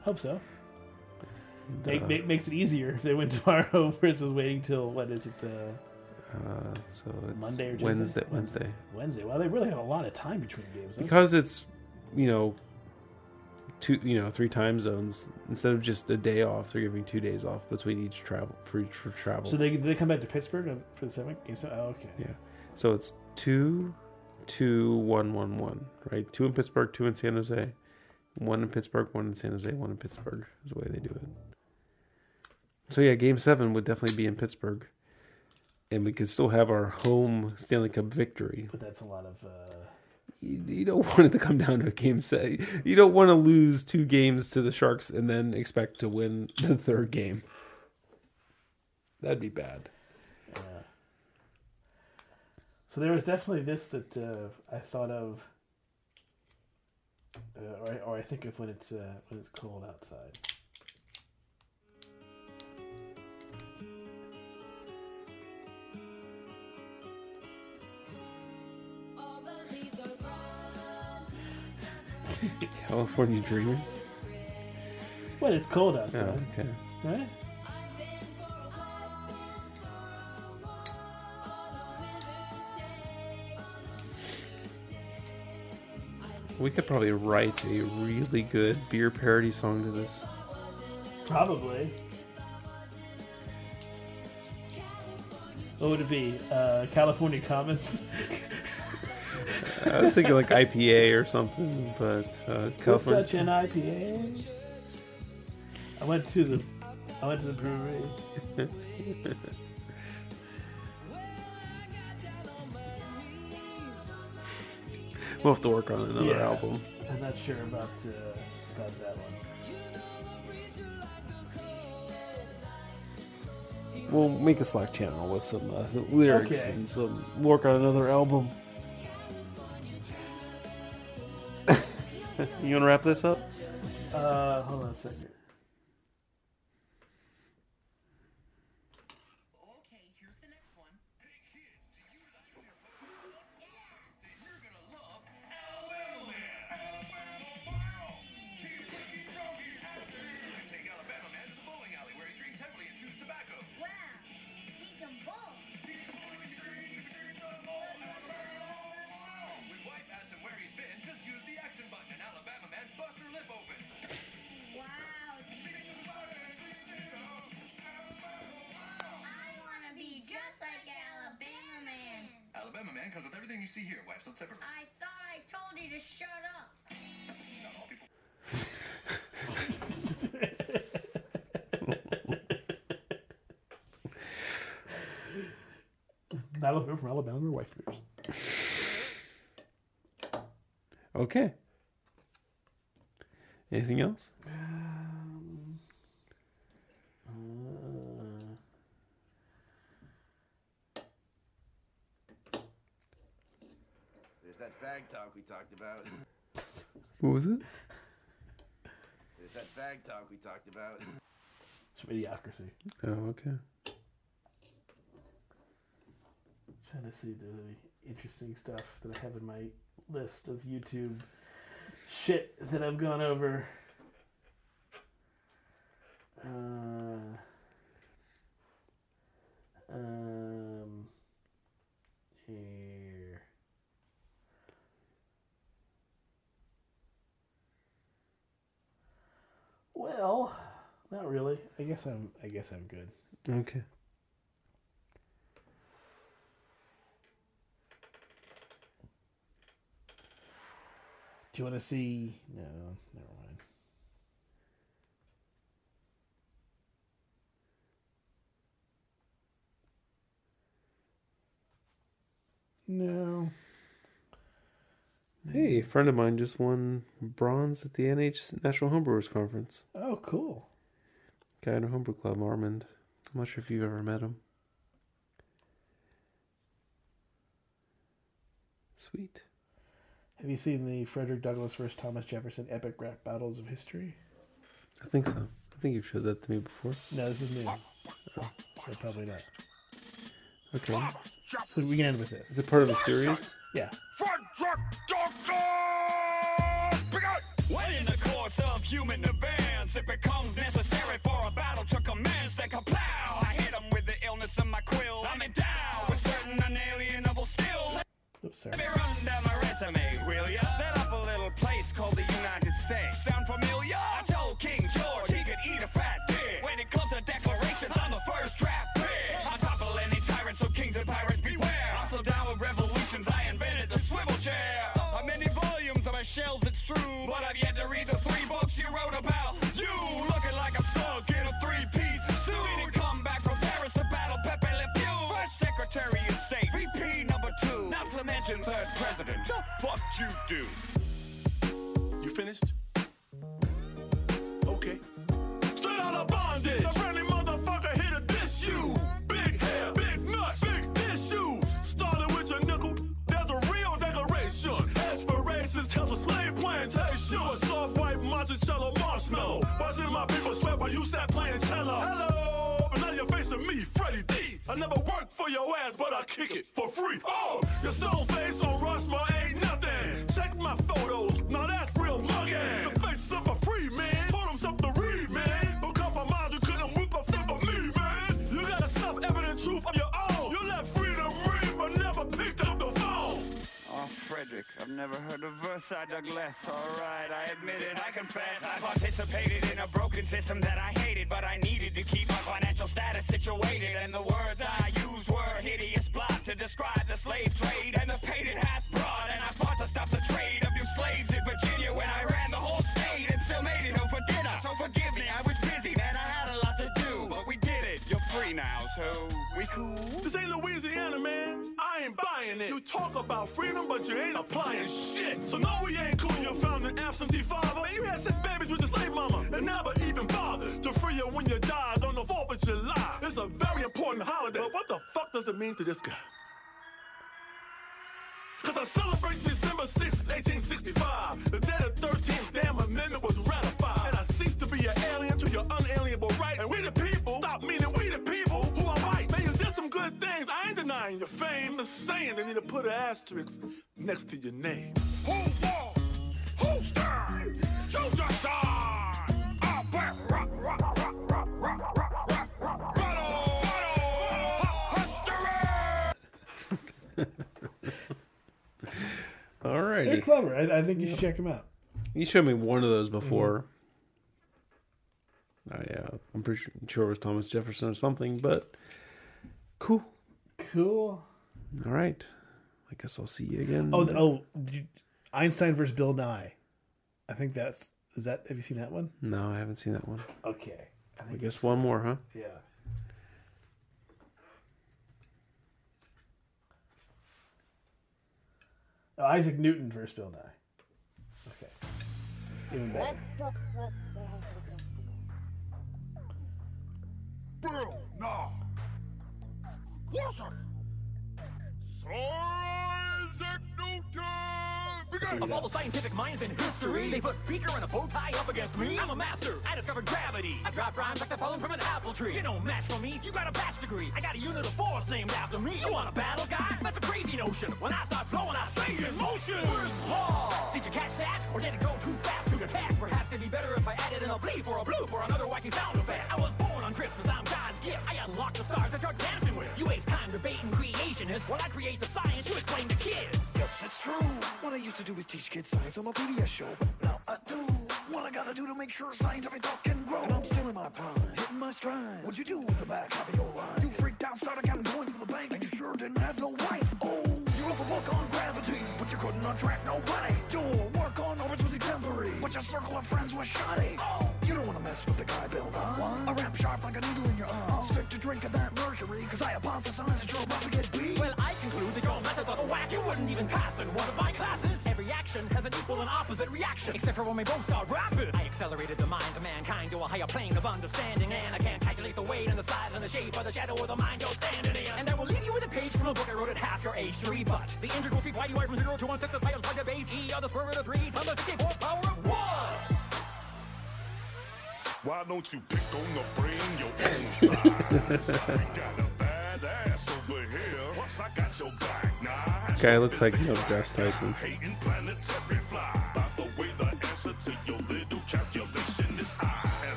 Hope so. And, Make, uh, make, makes it easier if they win [laughs] tomorrow versus waiting till what is it? Uh, Uh, so it's Monday or Tuesday? Wednesday. Wednesday. Wednesday. Well, they really have a lot of time between games. don't Because it's, you know, two, you know, three time zones instead of just a day off. They're giving two days off between each travel for each for travel. So they they come back to Pittsburgh uh, for the seventh game. seven? Oh, okay. yeah. So it's two, two, one, one, one. Right. Two in Pittsburgh, two in San Jose, one in Pittsburgh, one in San Jose, one in Pittsburgh. Is the way they do it. So yeah, Game Seven would definitely be in Pittsburgh, and we could still have our home Stanley Cup victory. But that's a lot of. Uh, you, you don't want it to come down to a game set. You don't want to lose two games to the Sharks and then expect to win the third game. That'd be bad. yeah. So there was definitely this that uh, I thought of, uh, or, I, or I think of when it's uh, when it's cold outside. [laughs] California Dreaming. When it's cold Oh, outside, okay. right? We could probably write a really good beer parody song to this. Probably. What would it be? Uh, California Comments? I was thinking like IPA or something, but uh, California. such an IPA? I went to the I went to the brewery. [laughs] We'll have to work on another Yeah. album. I'm not sure about uh, about that one. We'll make a Slack channel with some uh, lyrics Okay. and some work on another album. [laughs] you want to wrap this up? Uh, hold on a second. See here, wife, so tip her. I thought I told you to shut up. Not all people. That'll go from Alabama or wife beers. Okay. Anything else? There's that fag talk we talked about. What was it? There's that fag talk we talked about. Some idiocracy. Oh, okay. Trying to see if there's any interesting stuff that I have in my list of YouTube shit that I've gone over. Uh, um, here. Well, not really. I guess I'm. I guess I'm good. Okay. Do you want to see? No, never mind. No. Hey, a friend of mine just won bronze at the NH National Homebrewers Conference. Oh, cool. Guy in a homebrew club, Armand. I'm not sure if you've ever met him. Sweet. Have you seen the Frederick Douglass versus Thomas Jefferson epic rap battles of history? I think so. I think you've showed that to me before. No, this is new. Oh, so probably not. Okay. So we can end with this. Is it part of a series? Yeah. Oops, president. The fuck you do? You finished? Okay. Straight out of bondage. A friendly motherfucker here to diss you. Big hair, big nuts, big issues. Started with your nickel. There's a real declaration. Aspirations tells a slave plantation. A soft white monticello marshmallow. Watching my people sweat while you sat playing cello. Hello, but now you're facing me, Freddie D. I never worked for your ass, but I kick it for free. Oh, your stone never heard a verse I dug less, alright, I admit it, I confess. I participated in a broken system that I hated But I needed to keep my financial status situated. And the words I used were hideous blot To describe the slave trade and the pain it hath brought. And I fought to stop the trade of new slaves in Virginia When I ran the whole state and still made it home for dinner. So forgive me, I was busy, man, I had a lot to do But we did it, you're free now, so we cool? Ain't buying it. You talk about freedom, but you ain't applying shit. So no, we ain't cool. You found an absentee father. You had six babies with your slave mama, and never even bothered to free you when you died on the 4th of July. It's a very important holiday. But what the fuck does it mean to this guy? Cause I celebrate December 6th, denying your fame. Just saying they need to put an asterisk next to your name. Who won? Who stand? The side. I bet rock, rock, rock, rock, rock, rock, rock, rock. Battle, history. They're clever. I, I think you should check them out. You showed me one of those before. I, uh, I'm pretty sure it was Thomas Jefferson or something, but cool. Cool. All right. I guess I'll see you again. Oh, oh, you- Einstein versus Bill Nye. I think that's is that. Have you seen that one? No, I haven't seen that one. Okay. I I guess one more, huh? yeah. Oh, Isaac Newton versus Bill Nye. Okay. Even better. Bill, nah. Up? Sir Isaac Newton! Of all the scientific minds in history, they put Beaker and a bow tie up against me. I'm a master. I discovered gravity. I drop rhymes like they're falling from an apple tree. You don't match for me. You got a batch degree. I got a unit of force named after me. You want a battle, guy? That's a crazy notion. When I start flowing, I stay in motion. Where's law? Did you catch that? Or did it go too fast to detect? Perhaps it'd be better if I added in a bleep or a bloop or another wacky sound effect. I was creationists. While I create the science, you explain to kids. Yes, it's true. What I used to do is teach kids science on my PBS show, but now I do what I gotta do to make sure science scientific thought can grow. And I'm still in my prime, hitting my stride. What'd you do with the back half of your line? You freaked out, started counting going for the bank, and you sure didn't have no wife. Oh, you wrote a book on gravity, but you couldn't attract nobody. Your work on orbits was exemplary, but your circle of friends was shoddy. Oh, you don't wanna mess with the guy Bill Nye. A rap sharp like a needle in your arm. Stick to drinking that mercury, action has an equal and opposite reaction, except for when we both start rapping. I accelerated the minds of mankind to a higher plane of understanding, and I can't calculate the weight and the size and the shape of the shadow of the mind you're standing in. And I will leave you with a page from a book I wrote at half your age to rebut. The integral street YUI from 0 to 1 6 the title plug of base E are the square root of 3 times the 64 power of 1. Why don't you pick on the brain your own size? we got a badass over here. Plus, I got your back. Guy looks like Neil deGrasse Tyson.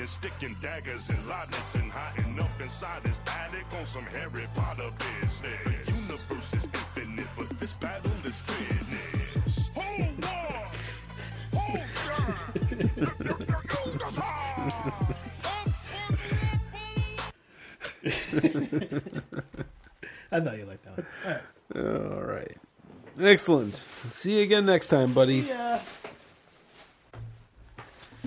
and sticking daggers [laughs] Leibniz and hiding up inside attic on some Harry Potter business. The universe is infinite, but this battle is! [laughs] I thought you liked that one. All right. All right. Excellent. See you again next time, buddy. Yeah.